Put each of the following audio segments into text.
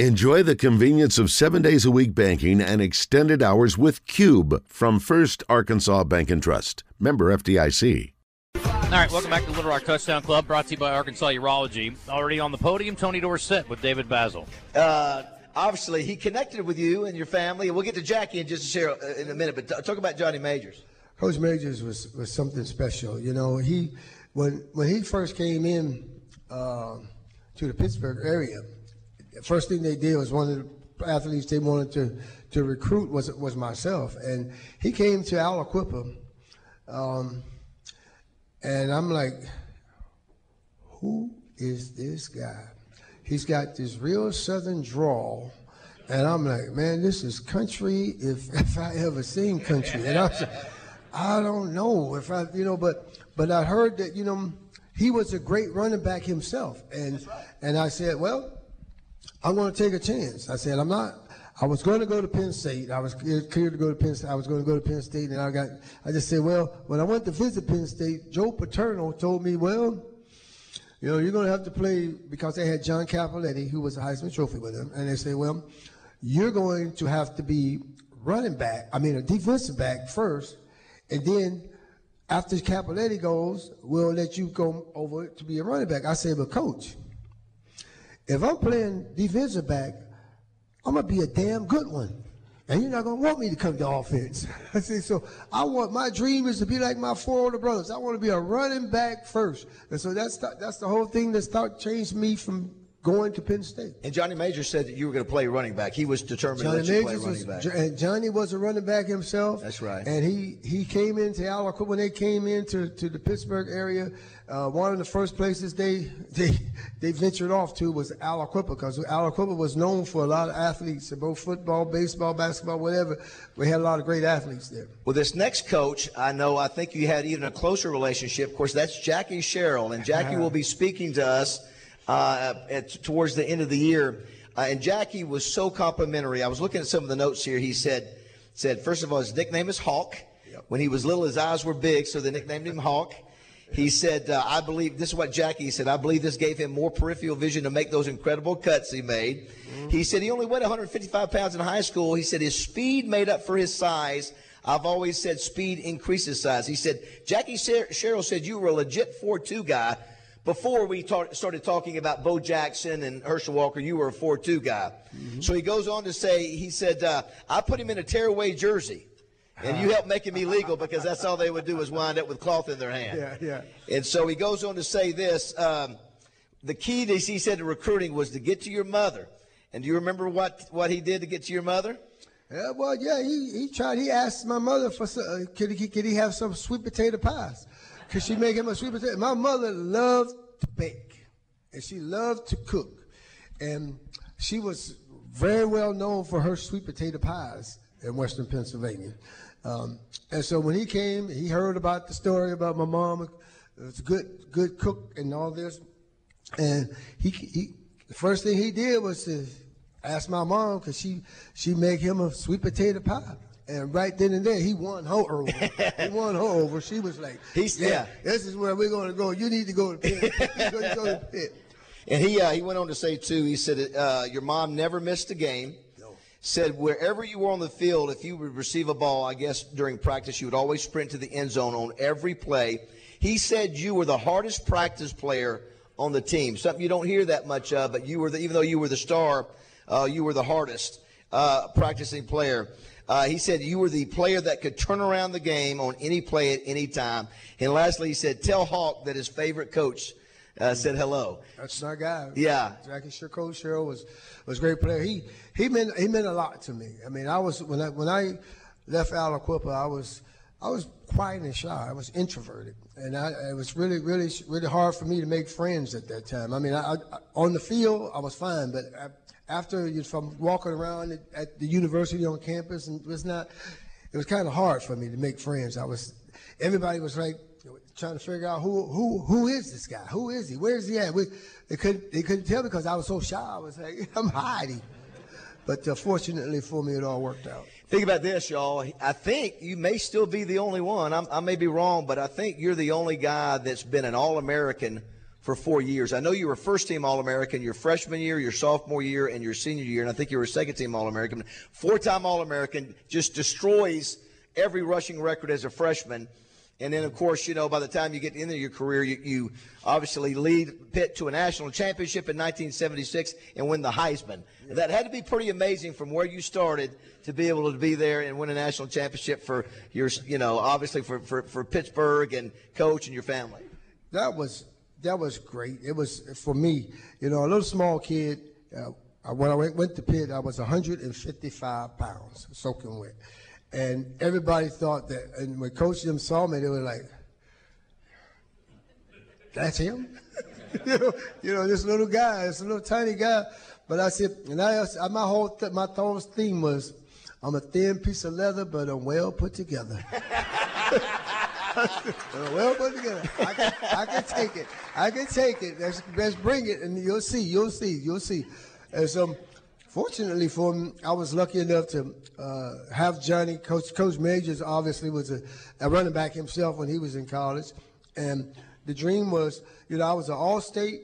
Enjoy the convenience of seven days a week banking and extended hours with Cube from First Arkansas Bank and Trust. Member FDIC. All right, welcome back to Little Rock Touchdown Club, brought to you by Arkansas Urology. Already on the podium, Tony Dorsett with David Bazzel. Uh, obviously, he connected with you and your family, and we'll get to Jackie in just a share uh, in a minute. But talk about Johnny Majors. Coach Majors was, was something special. You know, he when when he first came in uh, to the Pittsburgh area, first thing they did was one of the athletes they wanted to to recruit was was myself, and he came to Aliquippa, um, and I'm like, who is this guy? He's got this real southern drawl. And I'm like, man, this is country if, if I ever seen country. And I was, I don't know if I, you know, but but I heard that, you know, he was a great running back himself. And and I said, well, I'm going to take a chance. I said, I'm not. I was going to go to Penn State. I was clear to go to Penn State. I was going to go to Penn State, and I got. I just said, well, when I went to visit Penn State, Joe Paterno told me, well, you know, you're going to have to play because they had John Cappelletti, who was a Heisman Trophy with him, and they said, well, you're going to have to be running back. I mean, a defensive back first, and then after Cappelletti goes, we'll let you go over to be a running back. I said, but coach, if I'm playing defensive back, I'm gonna be a damn good one. And you're not gonna want me to come to offense. I said, so I want my dream is to be like my four older brothers. I want to be a running back first. And so that's the, that's the whole thing that start changed me from going to Penn State. And Johnny Major said that you were going to play running back. He was determined Johnny to Majors play running back. and Johnny was a running back himself. That's right. And he he came into Aliquippa when they came into to the Pittsburgh area. Uh, one of the first places they they they ventured off to was Aliquippa because Aliquippa was known for a lot of athletes, both football, baseball, basketball, whatever. We had a lot of great athletes there. Well, this next coach, I know, I think you had even a closer relationship. Of course, that's Jackie Sherrill, and Jackie will be speaking to us at, towards the end of the year. Uh, and Jackie was so complimentary. I was looking at some of the notes here. He said, said first of all, his nickname is Hawk. When he was little, his eyes were big, so they nicknamed him Hawk. He said, uh, I believe, this is what Jackie said, I believe this gave him more peripheral vision to make those incredible cuts he made. He said he only weighed 155 pounds in high school. He said his speed made up for his size. I've always said speed increases size. He said, Jackie Sher- Sherrill said you were a legit 4-2 guy. Before we ta- started talking about Bo Jackson and Herschel Walker, you were a 4-2 guy. So he goes on to say, he said, uh, I put him in a tearaway jersey. And you helped make him legal because that's all they would do is wind up with cloth in their hand. Yeah, yeah. And so he goes on to say this um, the key, to, he said, to recruiting was to get to your mother. And do you remember what, what he did to get to your mother? Yeah, well, yeah, he, he tried. He asked my mother for some, uh, could he could he have some sweet potato pies? Could she make him a sweet potato? My mother loved to bake, and she loved to cook, and she was very well known for her sweet potato pies in Western Pennsylvania. Um, and so when he came, he heard about the story about my mom. It was a good good cook and all this, and he he the first thing he did was to ask my mom because she she make him a sweet potato pie. And right then and there, he won her over. he won her over. She was like, He's- yeah, yeah. this is where we're going to go. You need to go to pit. you to go to Pitt." And he uh, he went on to say too. He said uh, your mom never missed a game. Said wherever you were on the field, if you would receive a ball, I guess during practice, you would always sprint to the end zone on every play. He said you were the hardest practice player on the team. Something you don't hear that much of, but you were the, even though you were the star, uh, you were the hardest uh, practicing player. Uh, he said you were the player that could turn around the game on any play at any time. And lastly, he said, tell Hawk that his favorite coach uh, said hello. That's our guy. Yeah. Jackie Sher- Coach Sherrill was was a great player. He he meant he meant a lot to me. I mean, I was when I when I left Aliquippa, I was I was quiet and shy. I was introverted, and I, it was really really really hard for me to make friends at that time. I mean, I, I, on the field I was fine, but I, after you from walking around at, at the university on campus, and it was not. It was kind of hard for me to make friends. I was everybody was like trying to figure out who who who is this guy? Who is he? Where is he at? We, they couldn't they couldn't tell because I was so shy. I was like I'm hiding. But uh, fortunately for me, it all worked out. Think about this, y'all. I think you may still be the only one. I'm, I may be wrong, but I think you're the only guy that's been an All American for four years. I know you were first team All American your freshman year, your sophomore year, and your senior year, and I think you were second team All American. Four time All American just destroys every rushing record as a freshman. And then, of course, you know, by the time you get to the end of your career, you, you obviously lead Pitt to a national championship in 1976 and win the Heisman. Yeah. That had to be pretty amazing from where you started to be able to be there and win a national championship for your, you know, obviously for, for, for Pittsburgh and coach and your family. That was that was great. It was for me, you know, a little small kid. Uh, when I went, went to Pitt, I was 155 pounds, soaking wet. And everybody thought that, and when Coach them saw me, they were like, that's him? you, know, you know, this little guy, this little tiny guy. But I said, and I, my whole, th- my whole theme was, I'm a thin piece of leather, but I'm well put together. well put together. I can, I can take it. I can take it. Let's, let's bring it, and you'll see. You'll see. You'll see. And so, fortunately for me, I was lucky enough to uh, have Johnny. Coach Coach Majors obviously was a, a, running back himself when he was in college, and the dream was, you know, I was an All-State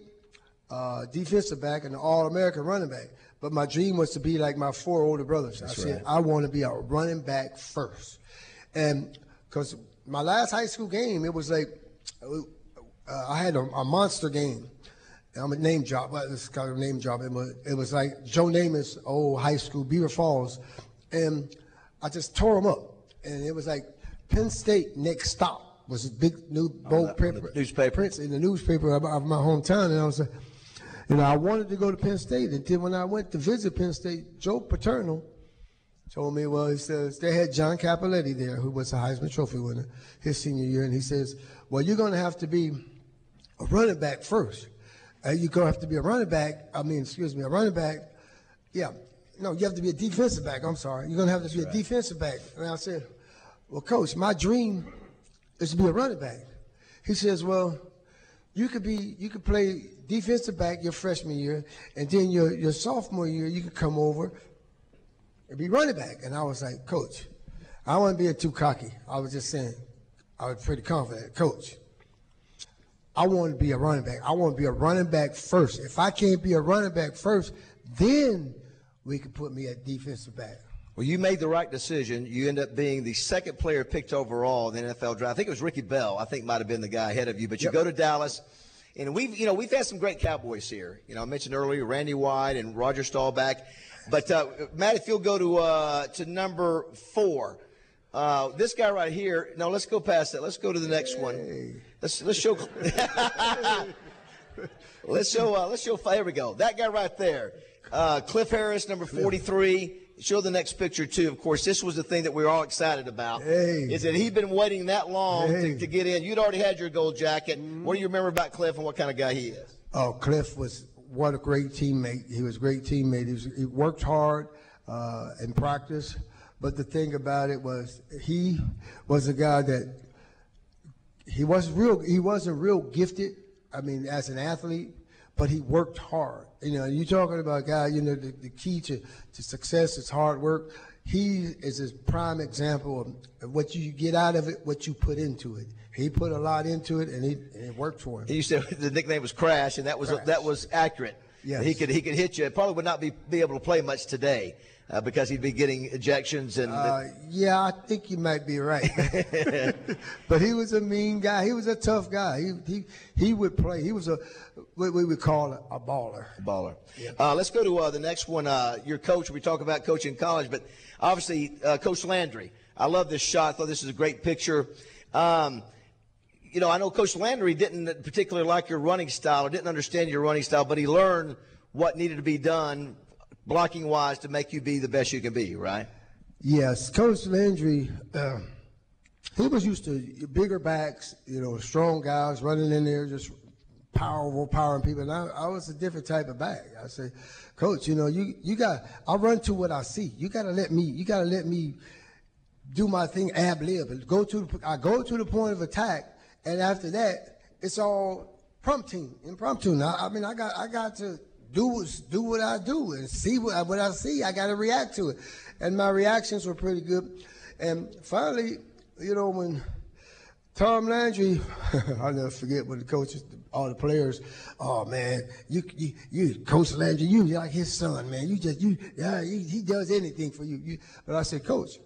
uh, defensive back and an All-American running back. But my dream was to be like my four older brothers. That's I said I want to be a running back first, and because my last high school game, it was like uh, I had a, a monster game. I'm a name drop, but it's kind of a name drop. It was, it was like Joe Namath's old high school, Beaver Falls, and I just tore them up. And it was like Penn State next stop was a big new bold paper, newspaper in the newspaper of, of my hometown, and I was like, you know, I wanted to go to Penn State. And then when I went to visit Penn State, Joe Paterno told me, well, he says they had John Cappelletti there, who was a Heisman Trophy winner his senior year, and he says, well, you're going to have to be a running back first. Uh, you're going to have to be a running back. I mean, excuse me, a running back. Yeah, no, you have to be a defensive back. I'm sorry, you're going to have to That's be right. a defensive back. And I said, well, coach, my dream is to be a running back. He says, well, you could be, you could play defensive back your freshman year, and then your your sophomore year you could come over and be running back. And I was like, Coach, I wasn't being too cocky. I was just saying, I was pretty confident, Coach. I want to be a running back. I want to be a running back first. If I can't be a running back first, then we can put me at defensive back. Well, you made the right decision. You end up being the second player picked overall in the NFL draft. I think it was Ricky Bell. I think might have been the guy ahead of you. But you yep. go to Dallas, and we've you know we've had some great Cowboys here. You know, I mentioned earlier Randy White and Roger Staubach. But uh, Matt, if you'll go to uh, to number four, uh, this guy right here. No, let's go past that. Let's go to the next hey. one. Let's let's show. let's show. Uh, let's show. There we go. That guy right there, uh, Cliff Harris, number forty-three. Show the next picture too. Of course, this was the thing that we were all excited about. Hey. Is that he'd been waiting that long hey. to, to, get in? You'd already had your gold jacket. Mm-hmm. What do you remember about Cliff and what kind of guy he is? Oh, Cliff was what a great teammate. He was a great teammate. He, was, he worked hard uh, in practice. But the thing about it was he was a guy that he was real he wasn't real gifted, I mean, as an athlete, but he worked hard. You know, you're talking about a guy, you know, the, the key to, to success is hard work. He is a prime example of what you get out of it, what you put into it he put a lot into it, and, he, and it worked for him. He said the nickname was Crash, and that was Crash. that was accurate. Yes. He could he could hit you. It probably would not be, be able to play much today uh, because he'd be getting ejections and. Uh, yeah, I think you might be right. but he was a mean guy. He was a tough guy. He he he would play. He was a what we would call a, a baller. A baller. Yeah. Uh, let's go to uh, the next one. Uh, your coach. We talk about coaching college, but obviously uh, Coach Landry. I love this shot. I thought this is a great picture. Um, you know, I know Coach Landry didn't particularly like your running style or didn't understand your running style, but he learned what needed to be done blocking wise to make you be the best you can be, right? Yes. Coach Landry, uh, he was used to bigger backs, you know, strong guys running in there, just powerful, powering people. And I, I was a different type of back. I say, Coach, you know, you, you got, I run to what I see. You got to let me, you got to let me do my thing ab lib. Go to, I go to the point of attack and after that, it's all prompting, impromptu. Now, I mean, I got I got to do do what I do and see what, what I see. I got to react to it, and my reactions were pretty good. And finally, you know, when Tom Landry, I'll never forget when the coaches, all the players, oh man, you, you, you Coach Landry, you like his son, man. You just, you, yeah, he, he does anything for you. you. But I said, Coach,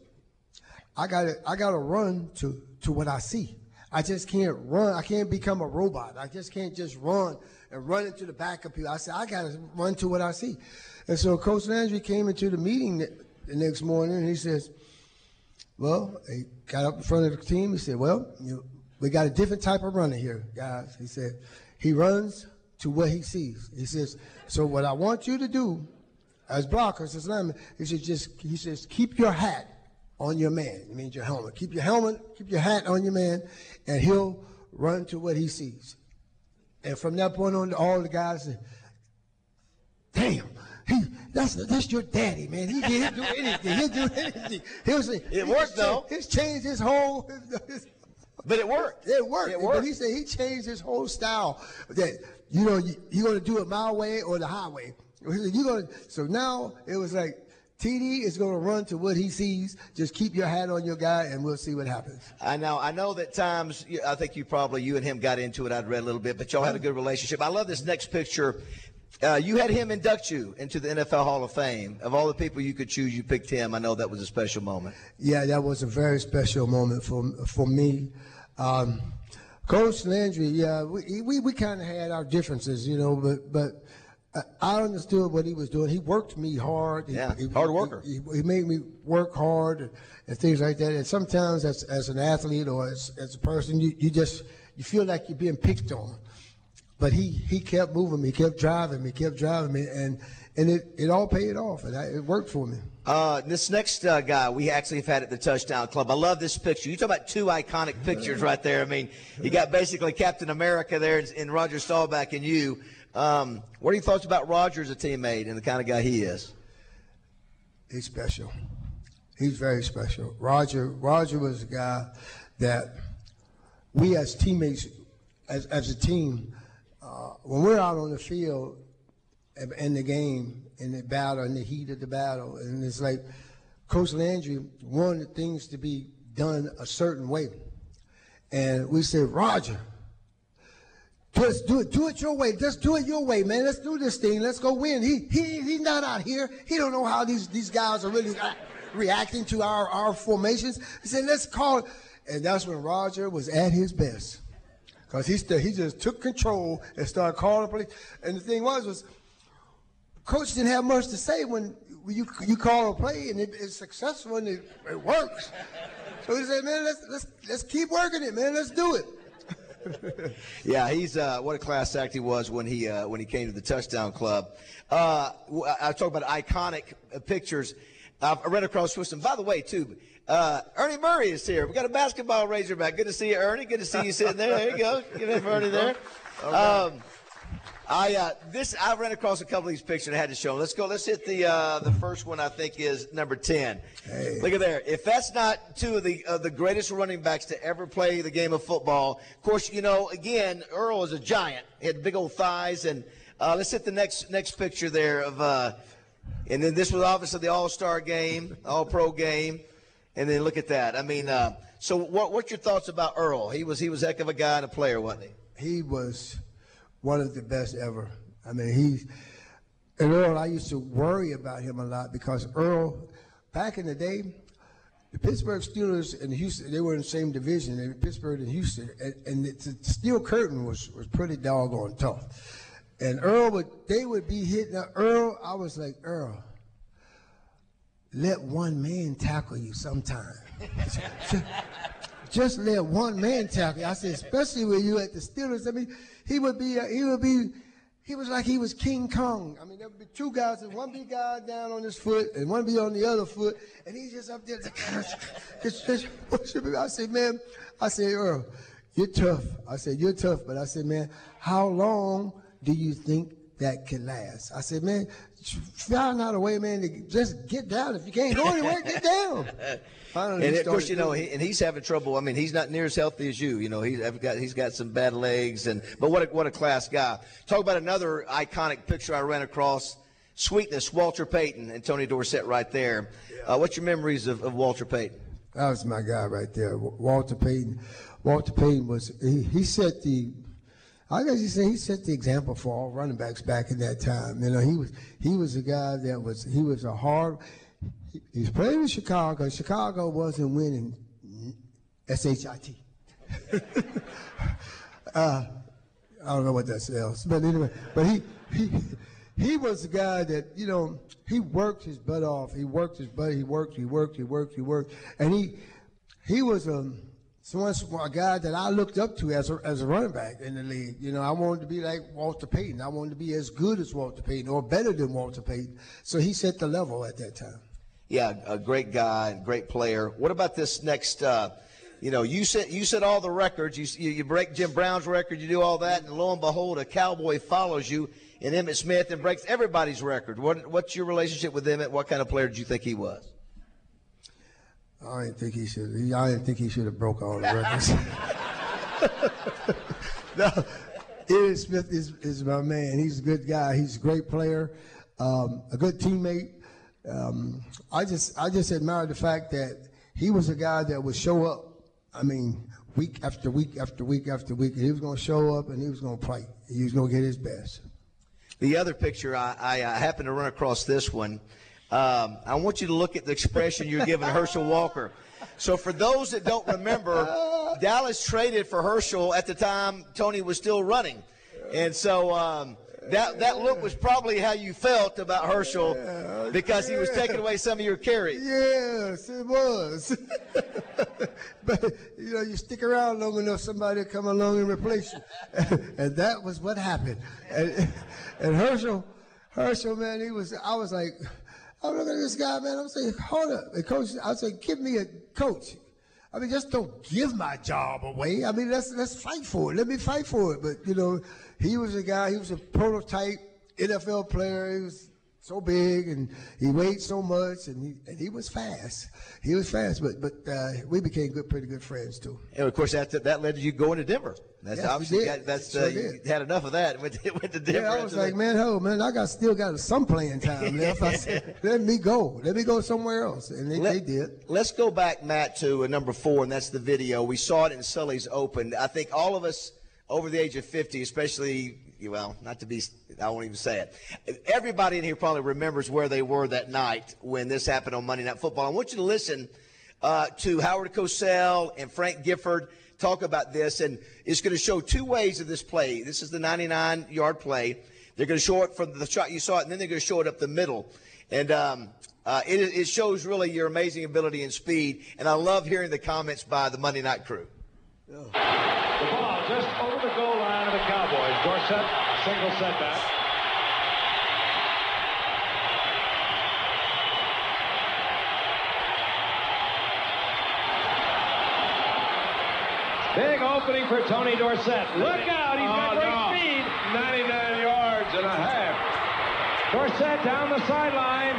I gotta, I gotta run to, to what I see. I just can't run. I can't become a robot. I just can't just run and run into the back of people. I said, I gotta run to what I see. And so Coach Landry came into the meeting the next morning and he says, well, he got up in front of the team. He said, Well, you, we got a different type of runner here, guys. He said, He runs to what he sees. He says, So what I want you to do as blockers, as linemen, he says, just he says, keep your hat on your man. It means your helmet. Keep your helmet, keep your hat on your man, and he'll run to what he sees. And from that point on, all the guys said, Damn, he, that's that's your daddy, man. He didn't do anything. He'll do anything. He was, it worked though. He's changed his whole. His, but it worked. It worked. It worked. But he said he changed his whole style. That you know you, you're going to do it my way or the highway. You going so now it was like TD is going to run to what he sees. Just keep your hat on your guy, and we'll see what happens. I know. I know that times. I think you probably you and him got into it. I'd read a little bit, but y'all had a good relationship. I love this next picture. Uh, you had him induct you into the NFL Hall of Fame. Of all the people you could choose, you picked him. I know that was a special moment. Yeah, that was a very special moment for for me. Um, Coach Landry, yeah, we we, we kind of had our differences, you know, but but I understood what he was doing. He worked me hard. Yeah, he, hard worker. He, he, made me work hard and, and, things like that. And sometimes, as as an athlete or as as a person, you, you just you feel like you're being picked on. But he he kept moving me, kept driving me, kept driving me, and and it, it all paid off, and I, it worked for me. Uh, this next uh, guy we actually have had at the Touchdown Club. I love this picture. You talk about two iconic pictures right there. I mean, you got basically Captain America there and Roger Staubach and you. Um, what are your thoughts about Roger as a teammate and the kind of guy he is? He's special. He's very special. Roger Roger was a guy that we as teammates, as, as a team, uh, when we're out on the field in the game, in the battle, in the heat of the battle, and it's like Coach Landry wanted things to be done a certain way. And we said, Roger, just do it, do it your way. Just do it your way, man. Let's do this thing. Let's go win. He he he's not out here. He don't know how these these guys are really reacting to our our formations. He said, let's call it. And that's when Roger was at his best. Because he, st- he just took control and started calling the police. And the thing was, was coach didn't have much to say when you you call a play and it, it's successful and it, it works. So he said, man, let's let's let's keep working it, man. Let's do it. yeah, he's uh, what a class act he was when he uh, when he came to the touchdown club. Uh, I talk about iconic uh, pictures. I ran across with him. By the way, too, uh, Ernie Murray is here. We got a basketball Razorback. Good to see you, Ernie. Good to see you sitting there. There you go. Give it for Ernie there. Um, I uh, this I ran across a couple of these pictures. and I had to show them. Let's go. Let's hit the uh, the first one. I think is number ten. Hey. Look at there. If that's not two of the uh, the greatest running backs to ever play the game of football, of course, you know. Again, Earl is a giant. He had big old thighs. And uh, let's hit the next next picture there of. Uh, and then this was obviously the All Star game, All Pro game. And then look at that. I mean, uh, so what, what's your thoughts about Earl? He was he was heck of a guy and a player, wasn't he? He was one of the best ever. I mean, he's and Earl. I used to worry about him a lot because Earl, back in the day, the Pittsburgh Steelers and Houston, they were in the same division. Pittsburgh and Houston, and, and the steel curtain was was pretty doggone tough. And Earl would they would be hitting Earl. I was like Earl let one man tackle you sometime. just, let one man tackle you. I said, especially when you at the Steelers. I mean, he would be, he would be, he was like he was King Kong. I mean, there would be two guys, and one big guy down on his foot, and one be on the other foot, and he's just up there. I said, man, I said, Earl, you're tough. I said, you're tough, but I said, man, how long do you think that can last? I said, man, find out a way, man, to just get down. If you can't go anywhere, get down. Finally, and of course, you know, he, and he's having trouble. I mean, he's not near as healthy as you. You know, he's got he's got some bad legs, and but what a, what a class guy. Talk about another iconic picture I ran across. Sweetness, Walter Payton and Tony Dorsett right there. Uh, what's your memories of, of Walter Payton? That was my guy right there, Walter Payton. Walter Payton was he, he set the I guess you say he set the example for all running backs back in that time. You know, he was he was a guy that was he was a hard. He, was playing in Chicago. Chicago wasn't winning. S H I T. uh, I don't know what that spells, but anyway, but he he he was the guy that you know he worked his butt off. He worked his butt. He worked. He worked. He worked. He worked. And he he was a um, someone a guy that I looked up to as a, as a running back in the league. You know, I wanted to be like Walter Payton. I wanted to be as good as Walter Payton or better than Walter Payton. So he set the level at that time. Yeah, a great guy, great player. What about this next? Uh, you know, you set you set all the records. You, you break Jim Brown's record. You do all that, and lo and behold, a cowboy follows you and Emmitt Smith and breaks everybody's record. What, what's your relationship with Emmitt? What kind of player did you think he was? I didn't think he should. He, I didn't think he should have broke all the records. no, Emmitt Smith is, is my man. He's a good guy. He's a great player, um, a good teammate. Um, I just I just admire the fact that he was a guy that would show up. I mean, week after week after week after week, he was going to show up and he was going to play. He was going to get his best. The other picture, I, I, I happened to run across this one. Um, I want you to look at the expression you're giving Herschel Walker. So, for those that don't remember, Dallas traded for Herschel at the time Tony was still running. And so um, that, that look was probably how you felt about Herschel because he was taking away some of your carries. Yes, it was. but, you know, you stick around long enough, somebody will come along and replace you. and that was what happened. And, and Herschel, Herschel, man, he was, I was like, Oh, I'm looking at this guy, man. I'm saying, hold up. And coach, I say, give me a coach. I mean, just don't give my job away. I mean, let's let's fight for it. Let me fight for it. But you know, he was a guy. He was a prototype NFL player. He was so big and he weighed so much and he, and he was fast. He was fast, but but uh, we became good, pretty good friends too. And of course, that that led to you going to Denver. That's yes, obviously got, that's sure uh, you had enough of that. Went to, went to Denver. Yeah, I was like, man, oh man, I got still got some playing time left. I said, let me go, let me go somewhere else, and they, Let, they did. Let's go back, Matt, to number four, and that's the video. We saw it in Sully's Open. I think all of us over the age of 50, especially well, not to be, I won't even say it. Everybody in here probably remembers where they were that night when this happened on Monday Night Football. I want you to listen uh, to Howard Cosell and Frank Gifford talk about this, and it's going to show two ways of this play. This is the 99 yard play. They're going to show it from the shot you saw it, and then they're going to show it up the middle. And um, uh, it, it shows really your amazing ability and speed. And I love hearing the comments by the Monday Night crew. Oh. The ball just over the goal line of the Cowboys. Dorsett, single setback. Big opening for Tony Dorsett. Look out, he's got oh, great no. speed. 99 yards and a half. Dorsett down the sideline.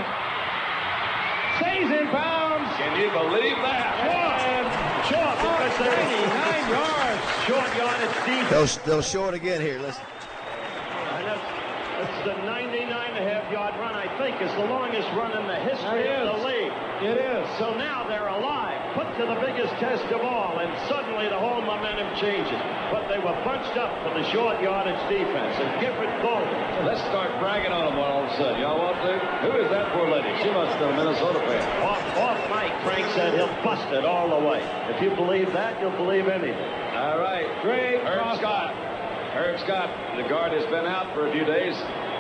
Stays in bounds. Can you believe that? And short because they're 99 yards. Short yardage deep. They'll, they'll show it again here. Listen. And that's, that's the 99 and a half yard run, I think, is the longest run in the history of the league. It is. So now they're alive, put to the biggest test of all, and suddenly the whole momentum changes. But they were bunched up for the short yardage defense, and Gifford Bowman. Let's start bragging on them all of a sudden. Y'all want to? Who is that poor lady? She must have been a Minnesota fan. Off, off Mike, Frank said he'll bust it all the way. If you believe that, you'll believe anything. All right. Great. Herb Scott. Herb Scott. The guard has been out for a few days.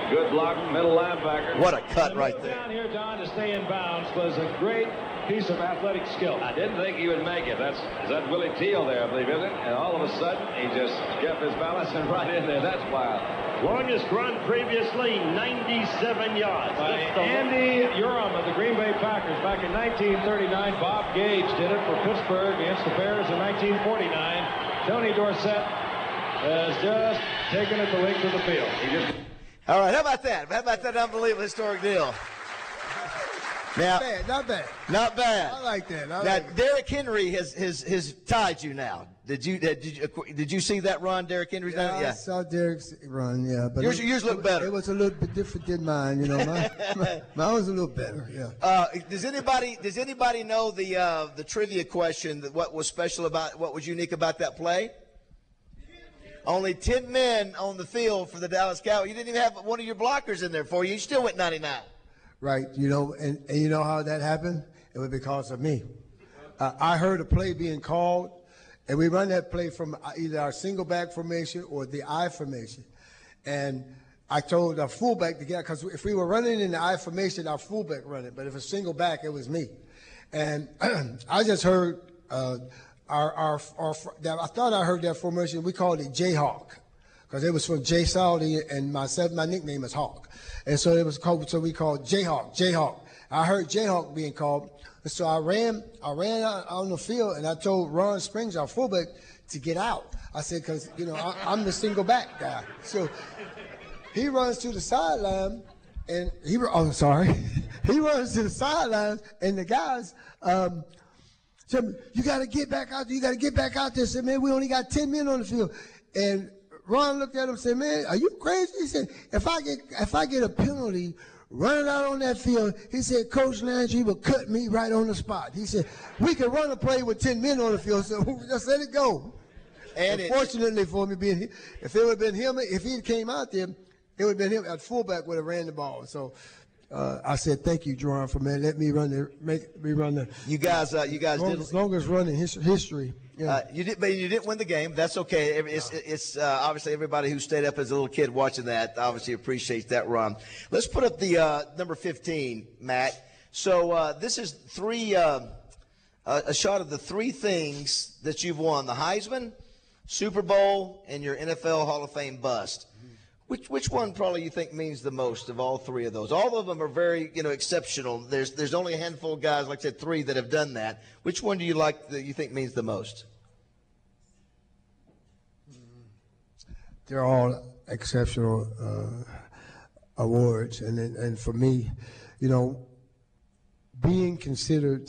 Good block, middle linebacker. What a cut right there. Down here, Don, to stay in bounds was a great piece of athletic skill. I didn't think he would make it. That's is that Willie Teal there, I believe, isn't it? And all of a sudden, he just kept his balance and right in there. That's wild. Longest run previously, 97 yards. By Andy Uram of the Green Bay Packers back in 1939. Bob Gage did it for Pittsburgh against the Bears in 1949. Tony Dorsett has just taken it the length of the field. All right, how about that? How about that unbelievable historic deal? Now, not bad, not bad. Not bad. I like that. I now, like Derrick Henry has, has, has tied you now. Did you did you did you see that run, Derrick Henry's Yeah, yeah, I saw Derrick's run. Yeah, but yours, it, yours looked better. It was a little bit different than mine. You know, mine, mine was a little better. Yeah. Uh, does anybody does anybody know the uh, the trivia question? That what was special about what was unique about that play? Only 10 men on the field for the Dallas Cowboys. You didn't even have one of your blockers in there for you. You still went 99. Right. You know, and, and you know how that happened? It was because of me. Uh, I heard a play being called, and we run that play from either our single back formation or the I formation. And I told our fullback to get because if we were running in the I formation, our fullback running. But if a single back, it was me. And I just heard uh, our, our, our, that, I thought I heard that formation. We called it Jayhawk because it was from Jay Saldi and myself. My nickname is Hawk, and so it was called. So we called Jayhawk. Jayhawk. I heard Jayhawk being called, and so I ran. I ran out on the field, and I told Ron Springs, our fullback, to get out. I said, because you know I, I'm the single back guy. So he runs to the sideline, and he. Oh, sorry. he runs to the sideline, and the guys. Um, said, you got to get back out there. You got to get back out there. Said, man, we only got 10 men on the field. And Ron looked at him and said, man, are you crazy? He said, if I get, if I get a penalty running out on that field, he said, Coach Landry will cut me right on the spot. He said, we can run a play with 10 men on the field, so just let it go. And fortunately for me, being if it would have been him, if he came out there, it would have been him at fullback would have ran the ball. So uh, I said, "Thank you, Jerron, for man. Let me run the make me run the." You guys, uh, you guys long, did as long as running his, history. Yeah. Uh, you did, but you didn't win the game. That's okay. It's, it's uh, obviously everybody who stayed up as a little kid watching that obviously appreciates that run. Let's put up the uh, number fifteen, Matt. So uh, this is three a shot of the three things that you've won: the Heisman, Super Bowl, and your NFL Hall of Fame bust. Which which one probably you think means the most of all three of those? All of them are very you know exceptional. There's there's only a handful of guys, like I said, three that have done that. Which one do you like that you think means the most? They're all exceptional uh, awards, and and for me, you know, being considered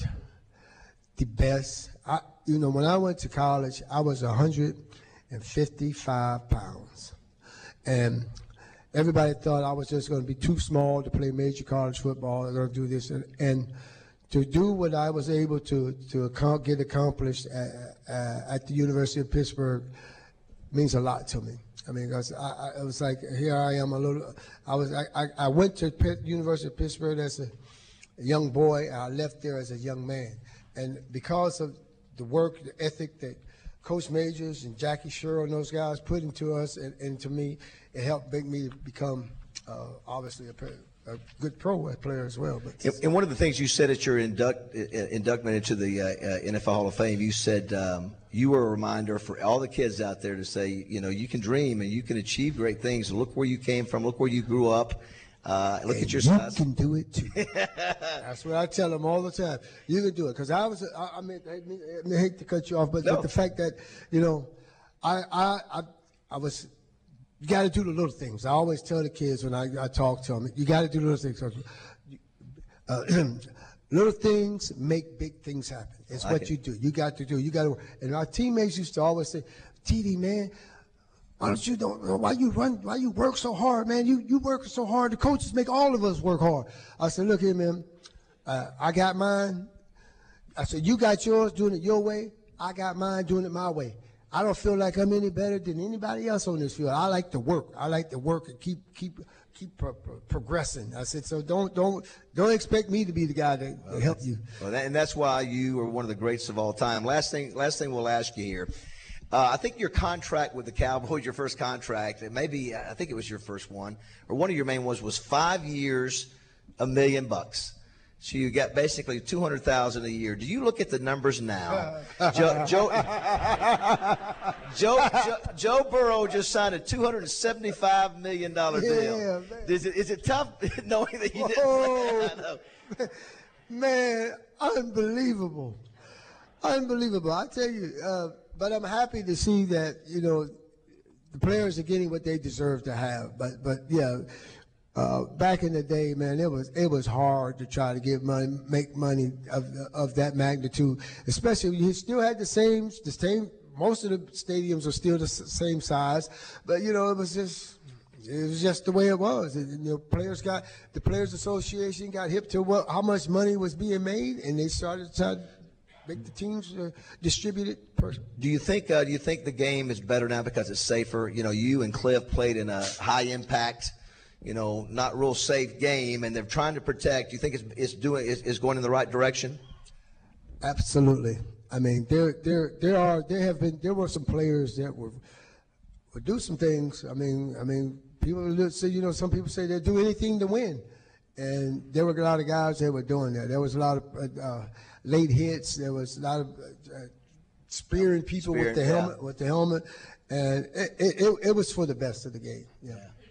the best. I you know when I went to college, I was 155 pounds. And everybody thought I was just going to be too small to play major college football. Going to do this. And, and to do what I was able to, to get accomplished at, at the University of Pittsburgh means a lot to me. I mean, I, I, it was like here I am a little. I was I, I went to Pitt, University of Pittsburgh as a young boy. I left there as a young man, and because of the work, the ethic that Coach Majors and Jackie Sherrill and those guys put into us and, and to me, it helped make me become uh, obviously a, a, good pro player as well. But and one of the things you said at your induct, inductment into the uh, uh NFL Hall of Fame, you said um, you were a reminder for all the kids out there to say, you know, you can dream and you can achieve great things. Look where you came from. Look where you grew up. Uh, look and at your you size. can do it too. That's what I tell them all the time. You can do it because I was. I, I mean, I, I, hate to cut you off, but, no. but the fact that you know, I I I, I was. You got to do the little things. I always tell the kids when I, I talk to them, you got to do little things. Uh, little things make big things happen. It's like what it. you do. You got to do. You got to. And our teammates used to always say, "TD, man, why don't you don't why you run why you work so hard, man? You you work so hard. The coaches make all of us work hard. I said, look here, man. Uh, I got mine. I said, you got yours doing it your way. I got mine doing it my way. I don't feel like I'm any better than anybody else on this field. I like to work. I like to work and keep keep keep pro- pro- progressing. I said, so don't don't don't expect me to be the guy to, to help you. Well, that, and that's why you are one of the greats of all time. Last thing last thing we'll ask you here. Uh, I think your contract with the Cowboys, your first contract, maybe I think it was your first one, or one of your main ones was five years, a million bucks. So you got basically two hundred thousand a year. Do you look at the numbers now? Joe, Joe, Joe, Joe, Joe, Burrow just signed a two hundred and seventy-five million dollar deal. Yeah, is it is it tough knowing that you didn't? Oh, man, unbelievable, unbelievable! I tell you. Uh, but I'm happy to see that you know the players are getting what they deserve to have. But but yeah, uh, back in the day, man, it was it was hard to try to get money, make money of of that magnitude. Especially you still had the same the same most of the stadiums are still the same size, but you know, it was just it was just the way it was. And, you know, players got the Players Association got hip to what how much money was being made, and they started to make the teams uh, distribute it. Per- Do you think uh, do you think the game is better now because it's safer? You know, you and Cliff played in a high impact, you know, not real safe game, and they're trying to protect. Do you think it's, it's doing is, is going in the right direction? Absolutely. I mean, there, there, there are, there have been, there were some players that were, would do some things. I mean, I mean, people say, you know, some people say they'll do anything to win, and there were a lot of guys that were doing that. There was a lot of uh, late hits. There was a lot of uh, spearing people with Spearing, the yeah. helmet, with the helmet, and it, it, it, it was for the best of the game. Yeah.